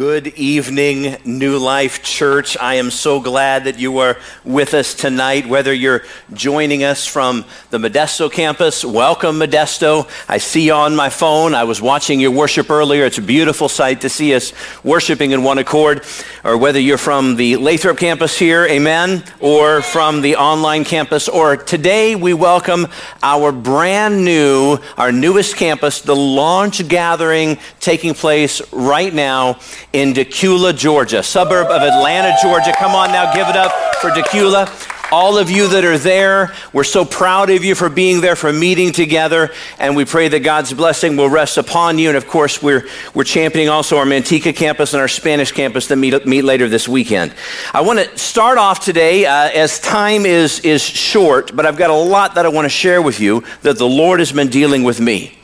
Good evening, New Life Church. I am so glad that you are with us tonight. Whether you're joining us from the Modesto campus, welcome, Modesto. I see you on my phone. I was watching your worship earlier. It's a beautiful sight to see us worshiping in one accord. Or whether you're from the Lathrop campus here, amen, or from the online campus, or today we welcome our brand new, our newest campus, the launch gathering taking place right now in Dacula, Georgia, suburb of Atlanta, Georgia. Come on now, give it up for Dacula. All of you that are there, we're so proud of you for being there, for meeting together, and we pray that God's blessing will rest upon you. And of course, we're, we're championing also our Manteca campus and our Spanish campus that meet, meet later this weekend. I want to start off today uh, as time is, is short, but I've got a lot that I want to share with you that the Lord has been dealing with me.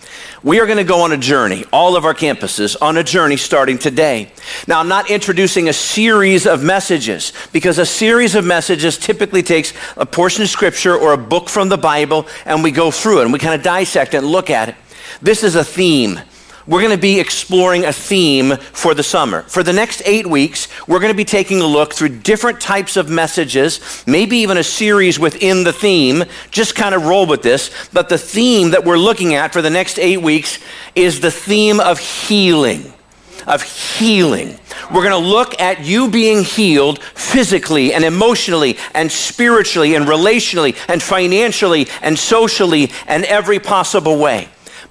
We are going to go on a journey, all of our campuses, on a journey starting today. Now, I'm not introducing a series of messages because a series of messages typically takes a portion of scripture or a book from the Bible and we go through it and we kind of dissect it and look at it. This is a theme we're going to be exploring a theme for the summer. For the next eight weeks, we're going to be taking a look through different types of messages, maybe even a series within the theme. Just kind of roll with this. But the theme that we're looking at for the next eight weeks is the theme of healing. Of healing. We're going to look at you being healed physically and emotionally and spiritually and relationally and financially and socially and every possible way.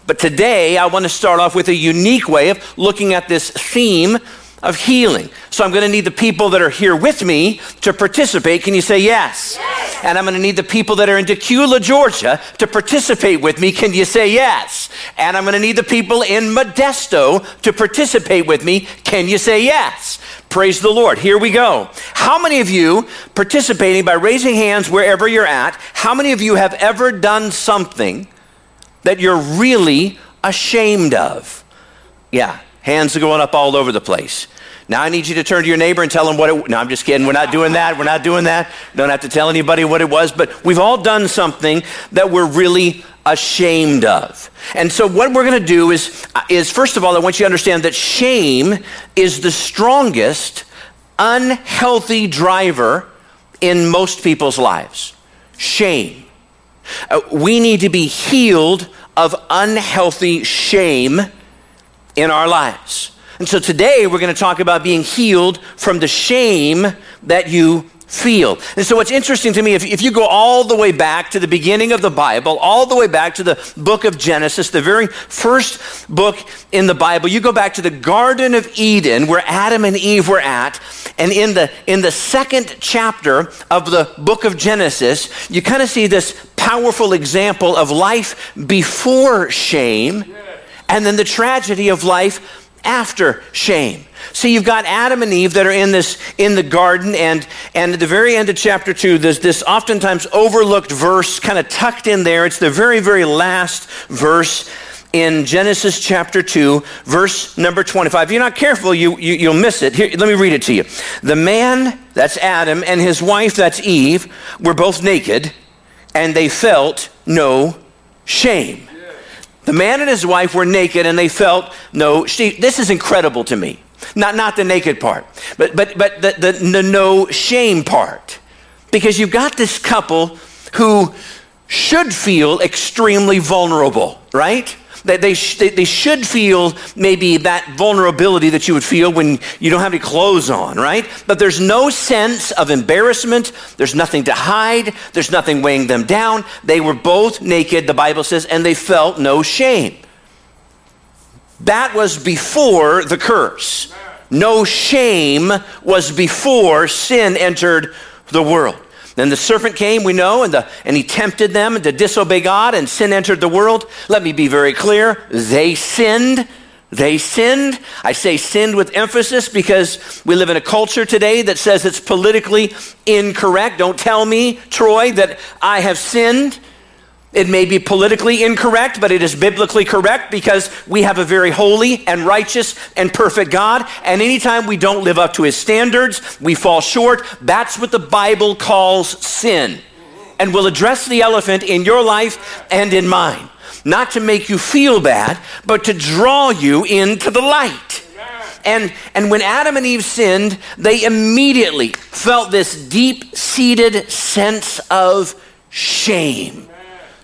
But today, I want to start off with a unique way of looking at this theme of healing. So I'm going to need the people that are here with me to participate. Can you say yes? yes? And I'm going to need the people that are in Dacula, Georgia to participate with me. Can you say yes? And I'm going to need the people in Modesto to participate with me. Can you say yes? Praise the Lord. Here we go. How many of you participating by raising hands wherever you're at? How many of you have ever done something that you're really ashamed of? Yeah, hands are going up all over the place. Now I need you to turn to your neighbor and tell him what it. No, I'm just kidding. We're not doing that. We're not doing that. Don't have to tell anybody what it was. But we've all done something that we're really ashamed of. And so what we're going to do is, uh, is first of all, I want you to understand that shame is the strongest unhealthy driver in most people's lives. Shame. Uh, we need to be healed of unhealthy shame in our lives. And so today we're going to talk about being healed from the shame that you feel. And so, what's interesting to me, if, if you go all the way back to the beginning of the Bible, all the way back to the book of Genesis, the very first book in the Bible, you go back to the Garden of Eden where Adam and Eve were at. And in the, in the second chapter of the book of Genesis, you kind of see this powerful example of life before shame and then the tragedy of life after shame. See, you've got Adam and Eve that are in this in the garden, and and at the very end of chapter two, there's this oftentimes overlooked verse kind of tucked in there. It's the very, very last verse in Genesis chapter 2, verse number 25. If you're not careful, you, you, will miss it. Here, let me read it to you. The man, that's Adam, and his wife, that's Eve, were both naked, and they felt no shame. The man and his wife were naked and they felt no shame. This is incredible to me. Not, not the naked part, but, but, but the, the, the no shame part. Because you've got this couple who should feel extremely vulnerable, right? They, they, they should feel maybe that vulnerability that you would feel when you don't have any clothes on, right? But there's no sense of embarrassment. There's nothing to hide. There's nothing weighing them down. They were both naked, the Bible says, and they felt no shame. That was before the curse. No shame was before sin entered the world. Then the serpent came, we know, and, the, and he tempted them to disobey God, and sin entered the world. Let me be very clear they sinned. They sinned. I say sinned with emphasis because we live in a culture today that says it's politically incorrect. Don't tell me, Troy, that I have sinned. It may be politically incorrect, but it is biblically correct because we have a very holy and righteous and perfect God. And anytime we don't live up to his standards, we fall short. That's what the Bible calls sin. And we'll address the elephant in your life and in mine. Not to make you feel bad, but to draw you into the light. And, and when Adam and Eve sinned, they immediately felt this deep seated sense of shame.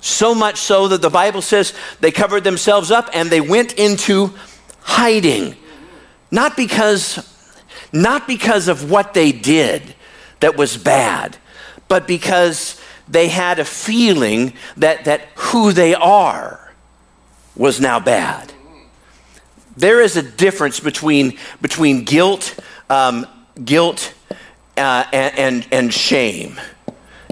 So much so that the Bible says they covered themselves up and they went into hiding. Not because, not because of what they did that was bad, but because they had a feeling that, that who they are was now bad. There is a difference between, between guilt, um, guilt uh, and, and, and shame.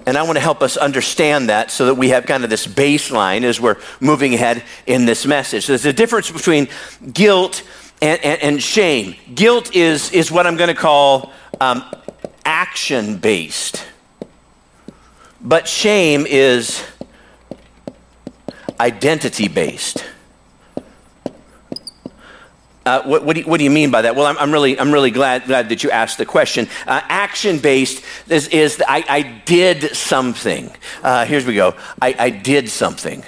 And I want to help us understand that so that we have kind of this baseline as we're moving ahead in this message. There's a difference between guilt and, and, and shame. Guilt is, is what I'm going to call um, action based, but shame is identity based. Uh, what, what, do you, what, do you, mean by that? Well, I'm, I'm, really, I'm really glad, glad that you asked the question. Uh, action based is, is I, I, did something. Uh, here's we go. I, I did something.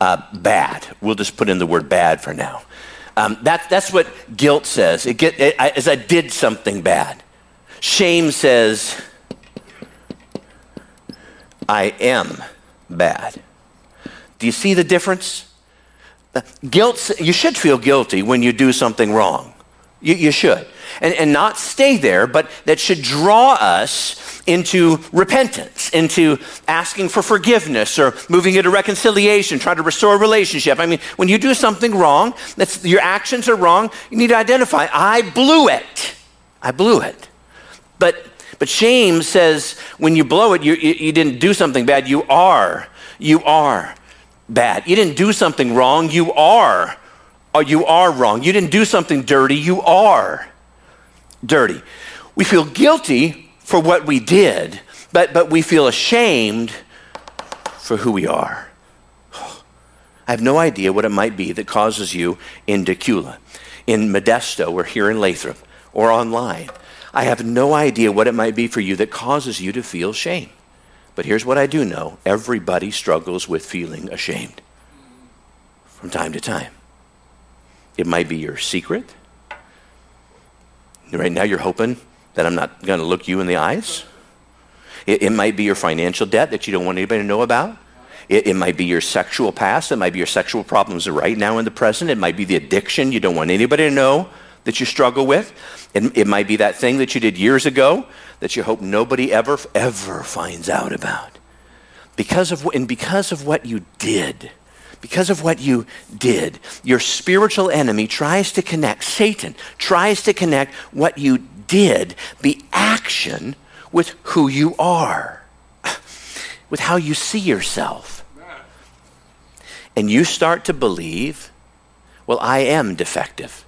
Uh, bad. We'll just put in the word bad for now. Um, that, that's what guilt says. It get, it, I, I did something bad. Shame says, I am bad. Do you see the difference? Guilt, you should feel guilty when you do something wrong. You, you should. And, and not stay there, but that should draw us into repentance, into asking for forgiveness or moving into reconciliation, trying to restore a relationship. I mean, when you do something wrong, that's, your actions are wrong, you need to identify, I blew it. I blew it. But, but shame says when you blow it, you, you, you didn't do something bad, you are. You are bad. You didn't do something wrong, you are. Or you are wrong. You didn't do something dirty, you are dirty. We feel guilty for what we did, but, but we feel ashamed for who we are. I have no idea what it might be that causes you in Dacula, in Modesto, or here in Lathrop, or online. I have no idea what it might be for you that causes you to feel shame. But here's what I do know everybody struggles with feeling ashamed from time to time. It might be your secret. Right now, you're hoping that I'm not going to look you in the eyes. It, it, might be your financial debt that you don't want anybody to know about. It, it might be your sexual past. It might be your sexual problems right now in the present. It might be the addiction you don't want anybody to know that you struggle with. It, it might be that thing that you did years ago that you hope nobody ever, ever finds out about. Because of, and because of what you did, because of what you did, your spiritual enemy tries to connect, Satan tries to connect what you did, the action, with who you are, with how you see yourself. And you start to believe, well, I am defective.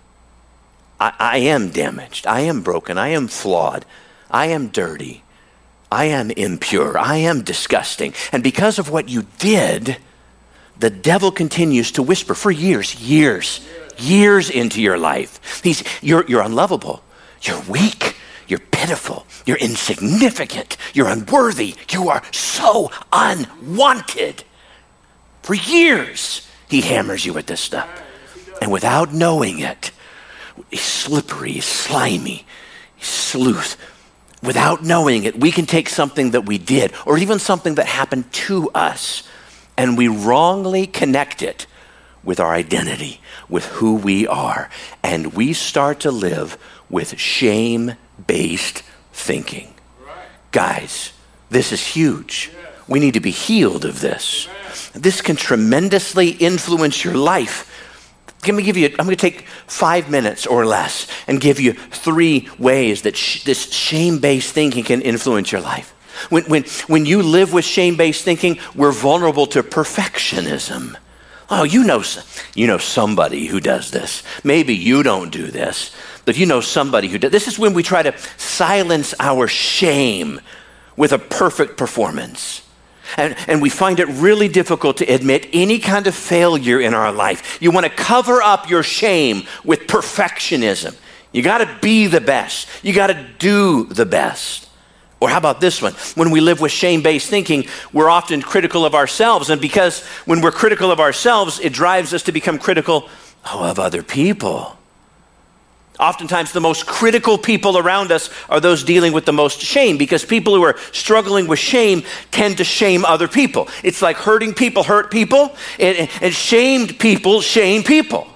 I, I am damaged. I am broken. I am flawed. I am dirty. I am impure. I am disgusting. And because of what you did, the devil continues to whisper for years, years, years into your life. He's, you're, you're unlovable. You're weak. You're pitiful. You're insignificant. You're unworthy. You are so unwanted. For years, he hammers you with this stuff. And without knowing it, he's slippery, he's slimy, he's sleuth without knowing it, we can take something that we did or even something that happened to us and we wrongly connect it with our identity, with who we are. And we start to live with shame based thinking. Guys, this is huge. We need to be healed of this. This can tremendously influence your life let me give you, I'm going to take five minutes or less and give you three ways that sh- this shame based thinking can influence your life. When, when, when you live with shame based thinking, we're vulnerable to perfectionism. Oh, you know, you know somebody who does this. Maybe you don't do this, but you know somebody who does. This is when we try to silence our shame with a perfect performance. And, and we find it really difficult to admit any kind of failure in our life. You want to cover up your shame with perfectionism. You got to be the best, you got to do the best. Or how about this one? When we live with shame based thinking, we're often critical of ourselves. And because when we're critical of ourselves, it drives us to become critical oh, of other people. Oftentimes, the most critical people around us are those dealing with the most shame because people who are struggling with shame tend to shame other people. It's like hurting people hurt people, and, and shamed people shame people.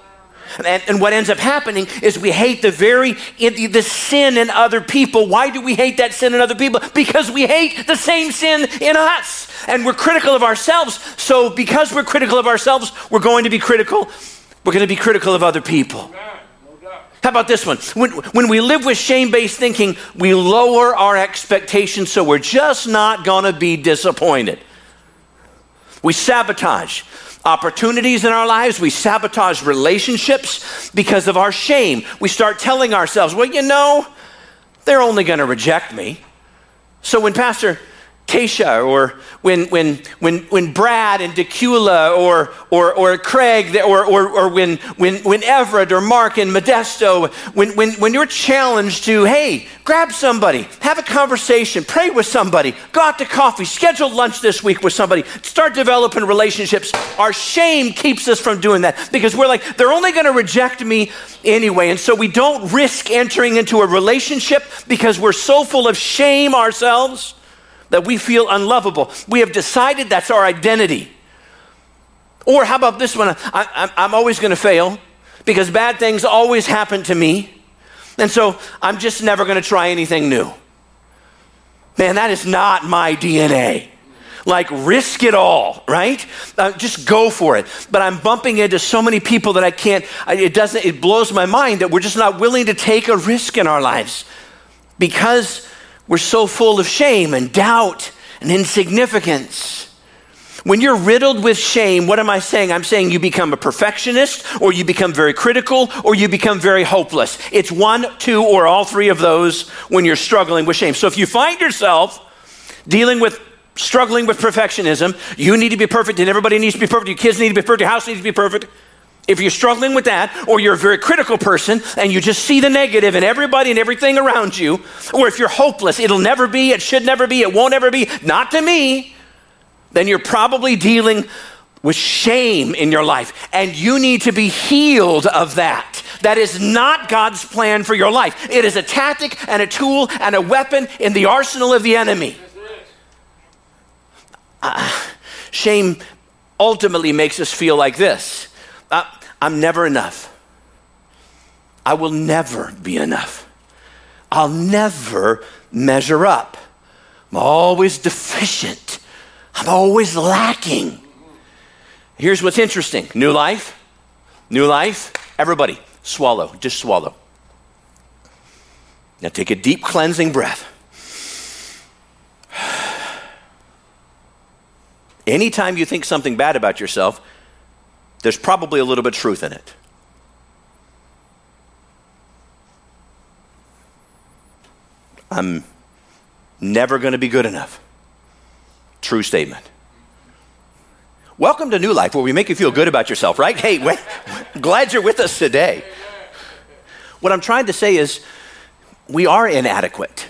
And, and, what ends up happening is we hate the very the sin in other people. Why do we hate that sin in other people? Because we hate the same sin in us, and we're critical of ourselves. So, because we're critical of ourselves, we're going to be critical. We're going to be critical of other people. How about this one? When, when we live with shame based thinking, we lower our expectations so we're just not going to be disappointed. We sabotage opportunities in our lives. We sabotage relationships because of our shame. We start telling ourselves, well, you know, they're only going to reject me. So when Pastor Keisha or when, when, when, when Brad and Dacula or, or, or Craig or, or, or when, when, when Everett or Mark and Modesto, when, when, when you're challenged to, hey, grab somebody, have a conversation, pray with somebody, go out to coffee, schedule lunch this week with somebody, start developing relationships. Our shame keeps us from doing that because we're like, they're only going to reject me anyway. And so we don't risk entering into a relationship because we're so full of shame ourselves that we feel unlovable. We have decided that's our identity. Or how about this one? I, am always going to fail because bad things always happen to me. And so I'm just never going to try anything new. Man, that is not my DNA. Like, risk it all, right? Uh, just go for it. But I'm bumping into so many people that I can't, I, it doesn't, it blows my mind that we're just not willing to take a risk in our lives because we're so full of shame and doubt and insignificance. When you're riddled with shame, what am I saying? I'm saying you become a perfectionist, or you become very critical, or you become very hopeless. It's one, two, or all three of those when you're struggling with shame. So if you find yourself dealing with struggling with perfectionism, you need to be perfect, and everybody needs to be perfect, your kids need to be perfect, your house needs to be perfect. If you're struggling with that, or you're a very critical person and you just see the negative in everybody and everything around you, or if you're hopeless, it'll never be, it should never be, it won't ever be, not to me, then you're probably dealing with shame in your life. And you need to be healed of that. That is not God's plan for your life. It is a tactic and a tool and a weapon in the arsenal of the enemy. Uh, shame ultimately makes us feel like this uh, I'm never enough. I will never be enough. I'll never measure up. I'm always deficient. I'm always lacking. Here's what's interesting new life, new life. Everybody, swallow, just swallow. Now take a deep cleansing breath. Anytime you think something bad about yourself, there's probably a little bit of truth in it. I'm never going to be good enough. True statement. Welcome to New Life, where we make you feel good about yourself, right? Hey, glad you're with us today. What I'm trying to say is, we are inadequate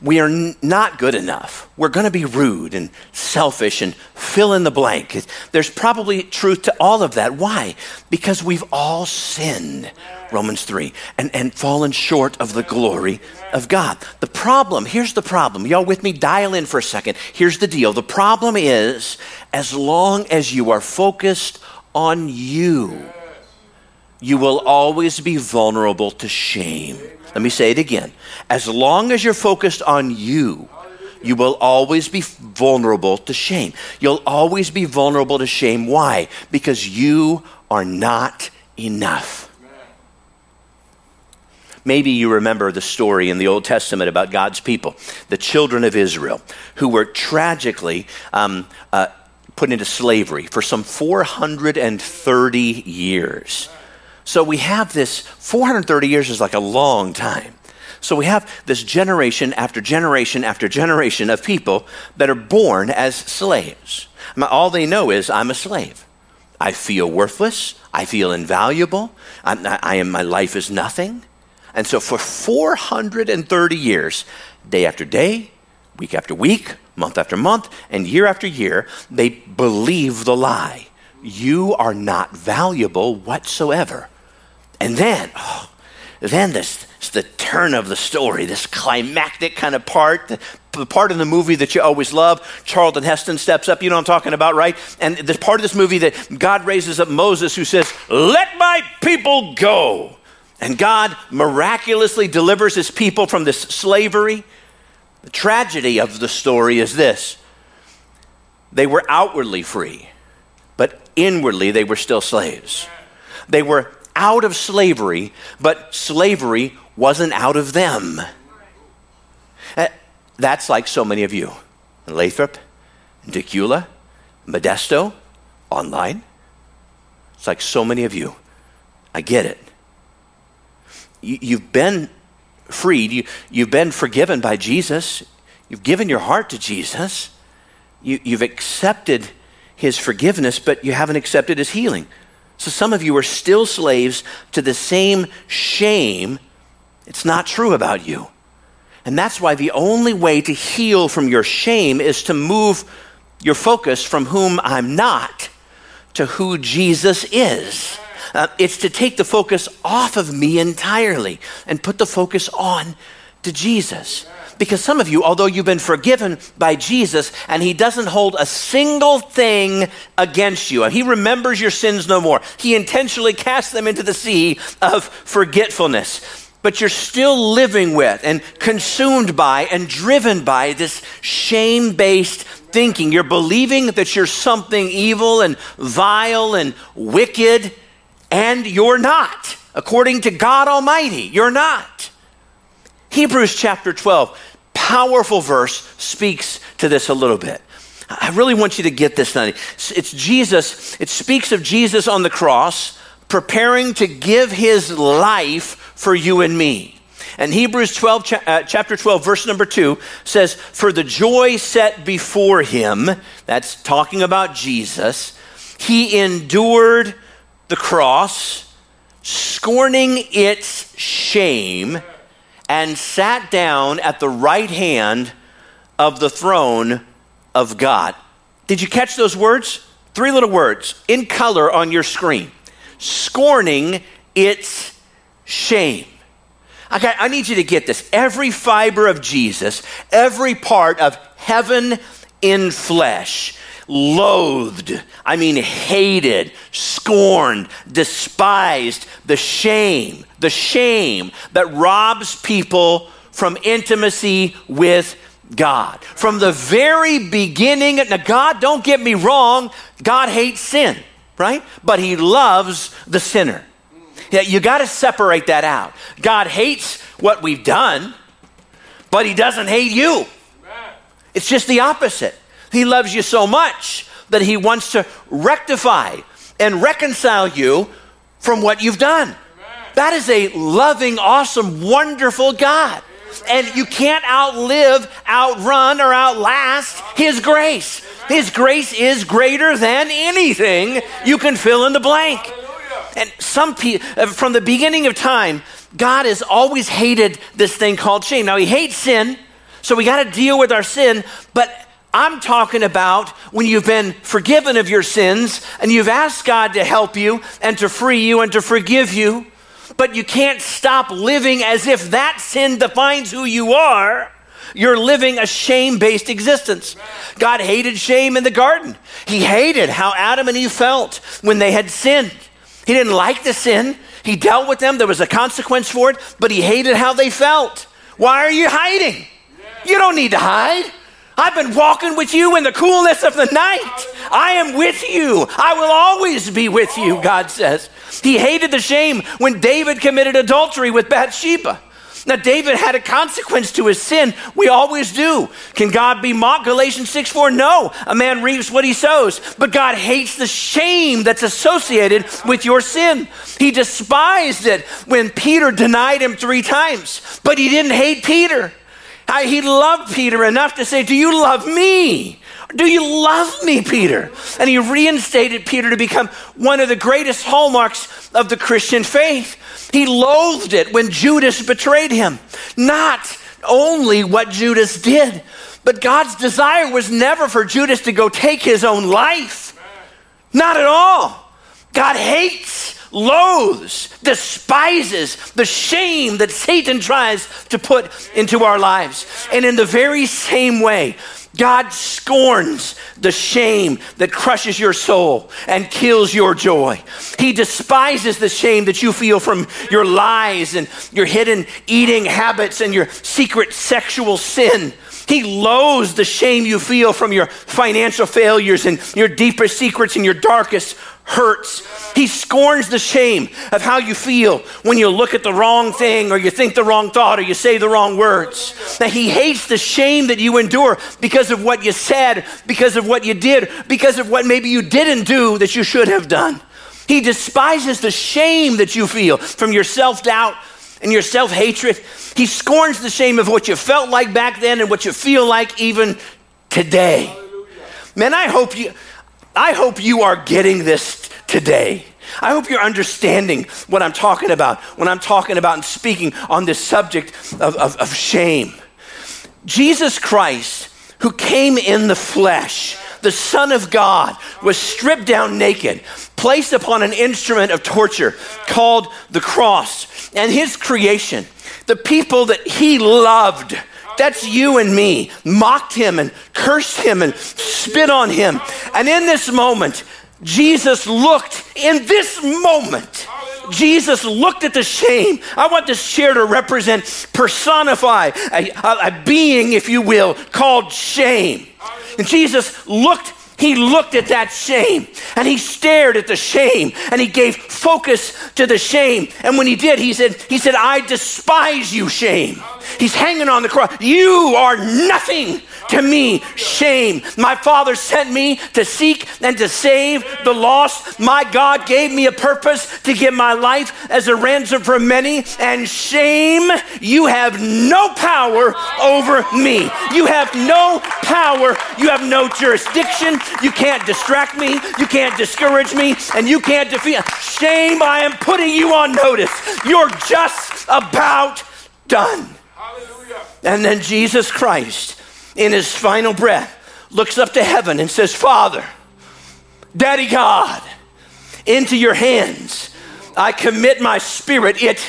we are n- not good enough. We're going to be rude and selfish and fill in the blank. There's probably truth to all of that. Why? Because we've all sinned, Romans 3, and, and fallen short of the glory of God. The problem, here's the problem. Y'all with me? Dial in for a second. Here's the deal. The problem is, as long as you are focused on you, you will always be vulnerable to shame. Let me say it again. As long as you're focused on you, you will always be vulnerable to shame. You'll always be vulnerable to shame. Why? Because you are not enough. Maybe you remember the story in the Old Testament about God's people, the children of Israel, who were tragically um, uh, put into slavery for some 430 years. So we have this 430 years is like a long time. So we have this generation after generation after generation of people that are born as slaves. all they know is, I'm a slave. I feel worthless. I feel invaluable. I'm, I am, my life is nothing. And so for 430 years, day after day, week after week, month after month, and year after year, they believe the lie. You are not valuable whatsoever. And then, oh, then this, the turn of the story, this climactic kind of part, the, the, part in the movie that you always love. Charlton Heston steps up, you know what I'm talking about, right? And the part of this movie that God raises up Moses who says, Let my people go. And God miraculously delivers his people from this slavery. The tragedy of the story is this they were outwardly free, but inwardly they were still slaves. They were out of slavery, but slavery wasn't out of them. Uh, that's like so many of you Lathrop, in Dacula, Modesto, online. It's like so many of you. I get it. You, have been freed, you, you've been forgiven by Jesus, you've given your heart to Jesus, you, you've accepted his forgiveness, but you haven't accepted his healing. So some of you are still slaves to the same shame. It's not true about you. And that's why the only way to heal from your shame is to move your focus from whom I'm not to who Jesus is. Uh, it's to take the focus off of me entirely and put the focus on to Jesus. Because some of you, although you've been forgiven by Jesus and He doesn't hold a single thing against you, and He remembers your sins no more, He intentionally casts them into the sea of forgetfulness. But you're still living with and consumed by and driven by this shame based thinking. You're believing that you're something evil and vile and wicked, and you're not. According to God Almighty, you're not. Hebrews chapter 12 powerful verse speaks to this a little bit. I really want you to get this, honey. It's Jesus, it speaks of Jesus on the cross preparing to give his life for you and me. And Hebrews 12, uh, chapter 12, verse number 2 says, For the joy set before him, that's talking about Jesus, he endured the cross, scorning its shame and sat down at the right hand of the throne of God. Did you catch those words? Three little words in color on your screen. Scorning its shame. Okay, I need you to get this. Every fiber of Jesus, every part of heaven in flesh, loathed, I mean, hated, scorned, despised the shame, the shame that robs people from intimacy with God. From the very beginning, now, God, don't get me wrong, God hates sin, right? But He loves the sinner. Yeah, you got to separate that out. God hates what we've done, but He doesn't hate you. It's just the opposite. He loves you so much that He wants to rectify and reconcile you from what you've done. That is a loving, awesome, wonderful God. And you can't outlive, outrun, or outlast His grace. His grace is greater than anything you can fill in the blank. And some people, uh, from the beginning of time, God has always hated this thing called shame. Now, He hates sin, so we got to deal with our sin, but I'm talking about when you've been forgiven of your sins and you've asked God to help you and to free you and to forgive you, but you can't stop living as if that sin defines who you are. You're living a shame based existence. God hated shame in the garden. He hated how Adam and Eve felt when they had sinned. He didn't like the sin. He dealt with them. There was a consequence for it, but he hated how they felt. Why are you hiding? You don't need to hide. I've been walking with you in the coolness of the night. I am with you. I will always be with you, God says. He hated the shame when David committed adultery with Bathsheba. Now, David had a consequence to his sin. We always do. Can God be mocked? Galatians 6 4. No. A man reaps what he sows. But God hates the shame that's associated with your sin. He despised it when Peter denied him three times. But he didn't hate Peter. I, he loved Peter enough to say, Do you love me? Do you love me, Peter? And he reinstated Peter to become one of the greatest hallmarks of the Christian faith. He loathed it when Judas betrayed him, not only what Judas did. But God's desire was never for Judas to go take his own life. Not at all. God hates, loathes, despises the shame that Satan tries to put into our lives. And in the very same way, God scorns the shame that crushes your soul and kills your joy. He despises the shame that you feel from your lies and your hidden eating habits and your secret sexual sin. He loathes the shame you feel from your financial failures and your deepest secrets and your darkest hurts. He scorns the shame of how you feel when you look at the wrong thing or you think the wrong thought or you say the wrong words. That he hates the shame that you endure because of what you said, because of what you did, because of what maybe you didn't do that you should have done. He despises the shame that you feel from your self doubt and your self hatred. He scorns the shame of what you felt like back then and what you feel like even today. Man, I hope you. I hope you are getting this today. I hope you're understanding what I'm talking about when I'm talking about and speaking on this subject of, of, of shame. Jesus Christ, who came in the flesh, the Son of God, was stripped down naked, placed upon an instrument of torture called the cross, and his creation, the people that he loved, that's you and me, mocked him and cursed him and spit on him. And in this moment, Jesus looked, in this moment, Jesus looked at the shame. I want this chair to represent, personify a, a, a being, if you will, called shame. And Jesus looked he looked at that shame and he stared at the shame and he gave focus to the shame. And when he did, he said, he said, I despise you, shame. He's hanging on the cross. You are nothing to me, shame. My Father sent me to seek and to save the lost. My God gave me a purpose to give my life as a ransom for many. And shame, you have no power over me. You have no power. You have no jurisdiction. You can't distract me. You can't discourage me. And you can't defeat. Shame, I am putting you on notice. You're just about done. And then Jesus Christ, in his final breath, looks up to heaven and says, Father, Daddy God, into your hands I commit my spirit. It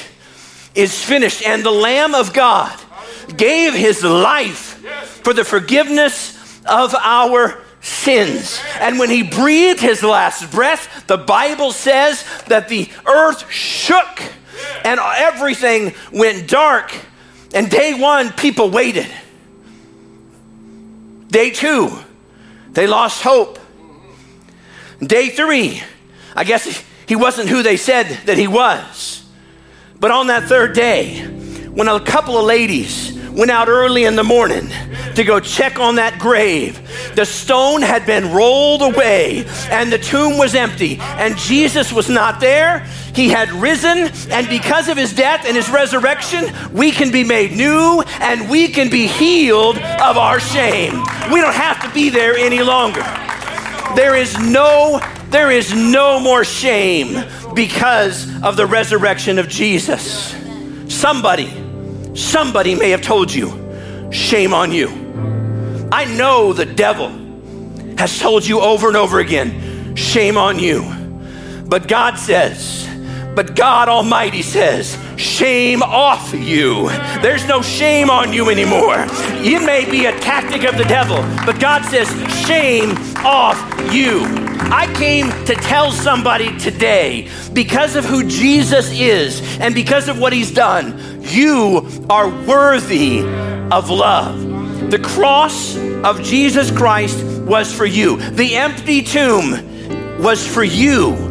is finished. And the Lamb of God gave his life for the forgiveness of our sins. And when he breathed his last breath, the Bible says that the earth shook and everything went dark. And day one, people waited. Day two, they lost hope. Day three, I guess he wasn't who they said that he was. But on that third day, when a couple of ladies went out early in the morning to go check on that grave. The stone had been rolled away and the tomb was empty, and Jesus was not there. He had risen, and because of his death and his resurrection, we can be made new and we can be healed of our shame. We don't have to be there any longer. There is no there is no more shame because of the resurrection of Jesus. Somebody Somebody may have told you, shame on you. I know the devil has told you over and over again, shame on you. But God says, but God Almighty says, shame off you. There's no shame on you anymore. It may be a tactic of the devil, but God says, shame off you. I came to tell somebody today, because of who Jesus is and because of what he's done, you are worthy of love. The cross of Jesus Christ was for you, the empty tomb was for you.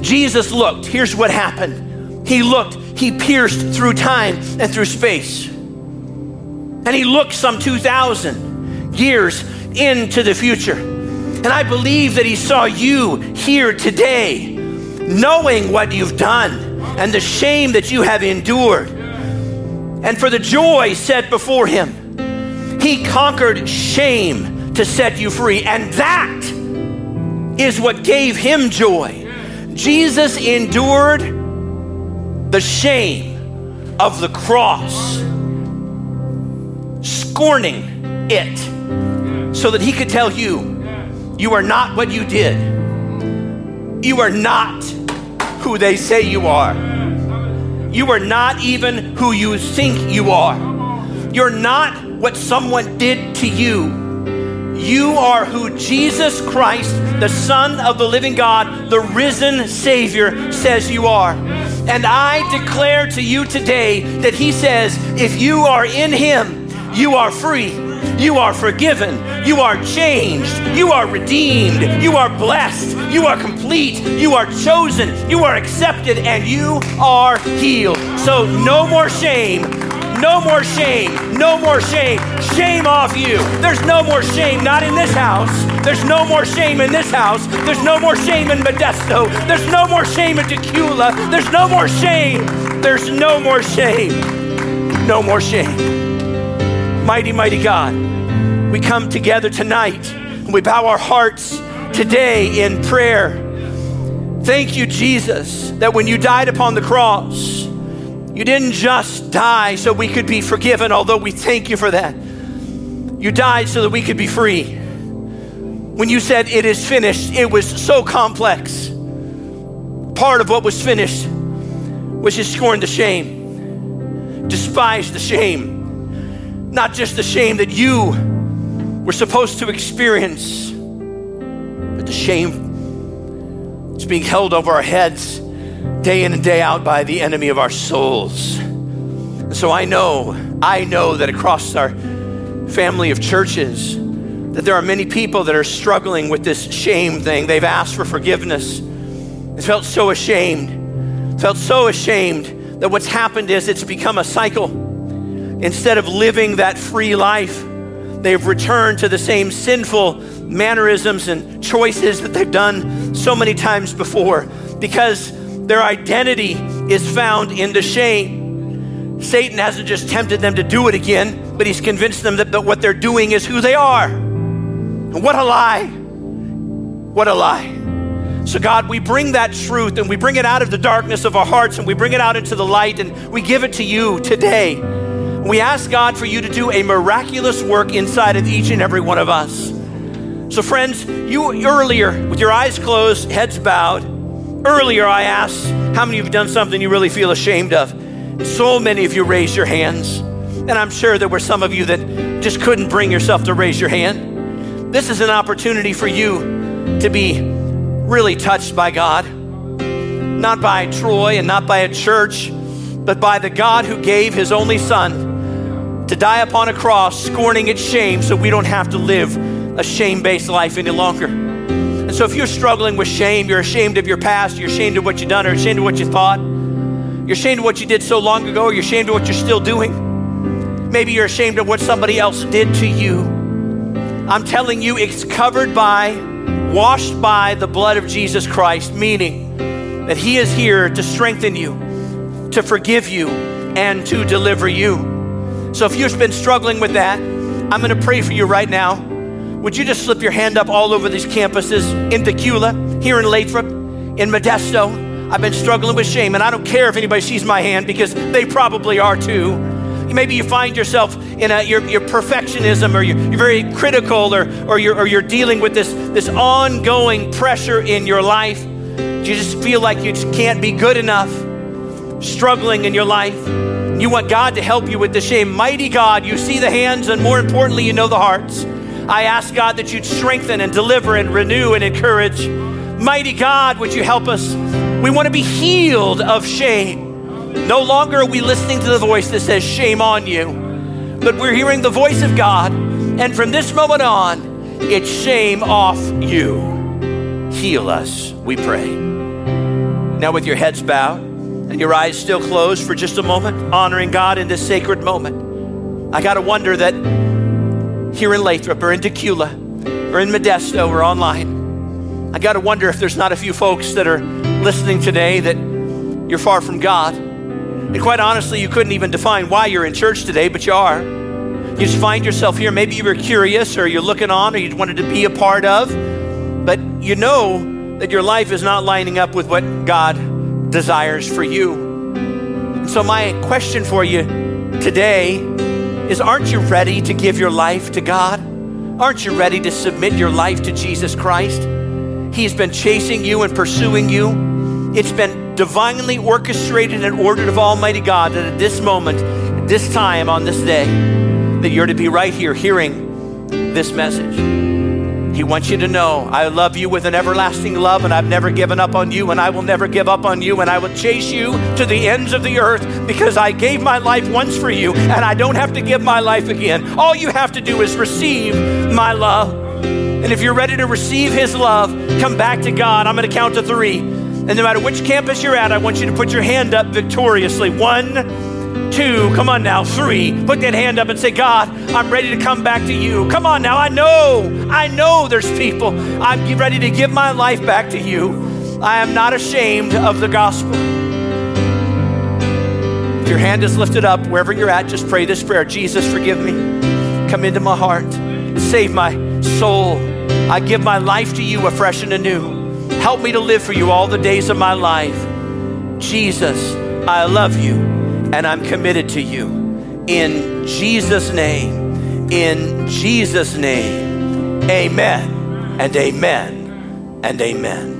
Jesus looked. Here's what happened He looked, He pierced through time and through space. And He looked some 2,000 years into the future. And I believe that He saw you here today, knowing what you've done and the shame that you have endured and for the joy set before him, he conquered shame to set you free. And that is what gave him joy. Jesus endured the shame of the cross scorning it so that he could tell you, you are not what you did. You are not who they say you are. You are not even who you think you are. You're not what someone did to you. You are who Jesus Christ, the Son of the living God, the risen Savior, says you are. And I declare to you today that He says, if you are in Him, you are free. You are forgiven. You are changed. You are redeemed. You are blessed. You are complete. You are chosen. You are accepted. And you are healed. So, no more shame no more shame. No more shame. Shame off you. There's no more shame, not in this house. There's no more shame in this house. There's no more shame in Modesto. There's no more shame in Dacula. There's no more shame. There's no more shame. No more shame. Mighty, mighty God, we come together tonight and we bow our hearts today in prayer. Thank you, Jesus, that when you died upon the cross, you didn't just die so we could be forgiven, although we thank you for that. You died so that we could be free. When you said it is finished, it was so complex. Part of what was finished was you scorned the shame, despised the shame, not just the shame that you were supposed to experience, but the shame that's being held over our heads day in and day out by the enemy of our souls. so I know, I know that across our family of churches, that there are many people that are struggling with this shame thing. They've asked for forgiveness. They felt so ashamed, felt so ashamed that what's happened is it's become a cycle. Instead of living that free life, they've returned to the same sinful mannerisms and choices that they've done so many times before because their identity is found in the shame. Satan hasn't just tempted them to do it again, but he's convinced them that, what they're doing is who they are. And what a lie! What a lie. So, God, we bring that truth and we bring it out of the darkness of our hearts and we bring it out into the light and we give it to you today. We ask God for you to do a miraculous work inside of each and every one of us. So, friends, you earlier, with your eyes closed, heads bowed, Earlier, I asked how many of you have done something you really feel ashamed of. So many of you raised your hands. And I'm sure there were some of you that just couldn't bring yourself to raise your hand. This is an opportunity for you to be really touched by God, not by Troy and not by a church, but by the God who gave his only son to die upon a cross, scorning its shame so we don't have to live a shame based life any longer. So if you're struggling with shame, you're ashamed of your past, you're ashamed of what you've done, or ashamed of what you thought, you're ashamed of what you did so long ago, or you're ashamed of what you're still doing. Maybe you're ashamed of what somebody else did to you. I'm telling you, it's covered by, washed by the blood of Jesus Christ, meaning that He is here to strengthen you, to forgive you, and to deliver you. So if you've been struggling with that, I'm to pray for you right now. Would you just slip your hand up all over these campuses in Dacula, here in Lathrop, in Modesto? I've been struggling with shame, and I don't care if anybody sees my hand because they probably are too. Maybe you find yourself in a, your, your perfectionism or you're, you're very critical or, or, you're, or you're dealing with this, this ongoing pressure in your life. You just feel like you just can't be good enough, struggling in your life. You want God to help you with the shame. Mighty God, you see the hands, and more importantly, you know the hearts. I ask God that you'd strengthen and deliver and renew and encourage. Mighty God, would you help us? We want to be healed of shame. No longer are we listening to the voice that says, Shame on you, but we're hearing the voice of God. And from this moment on, it's shame off you. Heal us, we pray. Now, with your heads bowed and your eyes still closed for just a moment, honoring God in this sacred moment, I got to wonder that here in Lathrop or in Dacula or in Modesto or online. I got to wonder if there's not a few folks that are listening today that you're far from God. And quite honestly, you couldn't even define why you're in church today, but you are. You just find yourself here. Maybe you were curious or you're looking on or you wanted to be a part of, but you know that your life is not lining up with what God desires for you. And so, my question for you today is aren't you ready to give your life to God? Aren't you ready to submit your life to Jesus Christ? He's been chasing you and pursuing you. It's been divinely orchestrated and ordered of Almighty God that at this moment, this time, on this day, that you're to be right here hearing this message. He wants you to know, I love you with an everlasting love, and I've never given up on you, and I will never give up on you, and I will chase you to the ends of the earth because I gave my life once for you, and I don't have to give my life again. All you have to do is receive my love. And if you're ready to receive His love, come back to God. I'm going to count to three. And no matter which campus you're at, I want you to put your hand up victoriously. One, two, come on now, three. Put that hand up and say, God, I'm ready to come back to you. Come on now, I know, I know there's people. I'm ready to give my life back to you. I am not ashamed of the gospel. If your hand is lifted up, wherever you're at, just pray this prayer Jesus, forgive me. Come into my heart, save my soul. I give my life to you afresh and anew. Help me to live for you all the days of my life. Jesus, I love you and I'm committed to you. In Jesus' name, in Jesus' name, amen and amen and amen.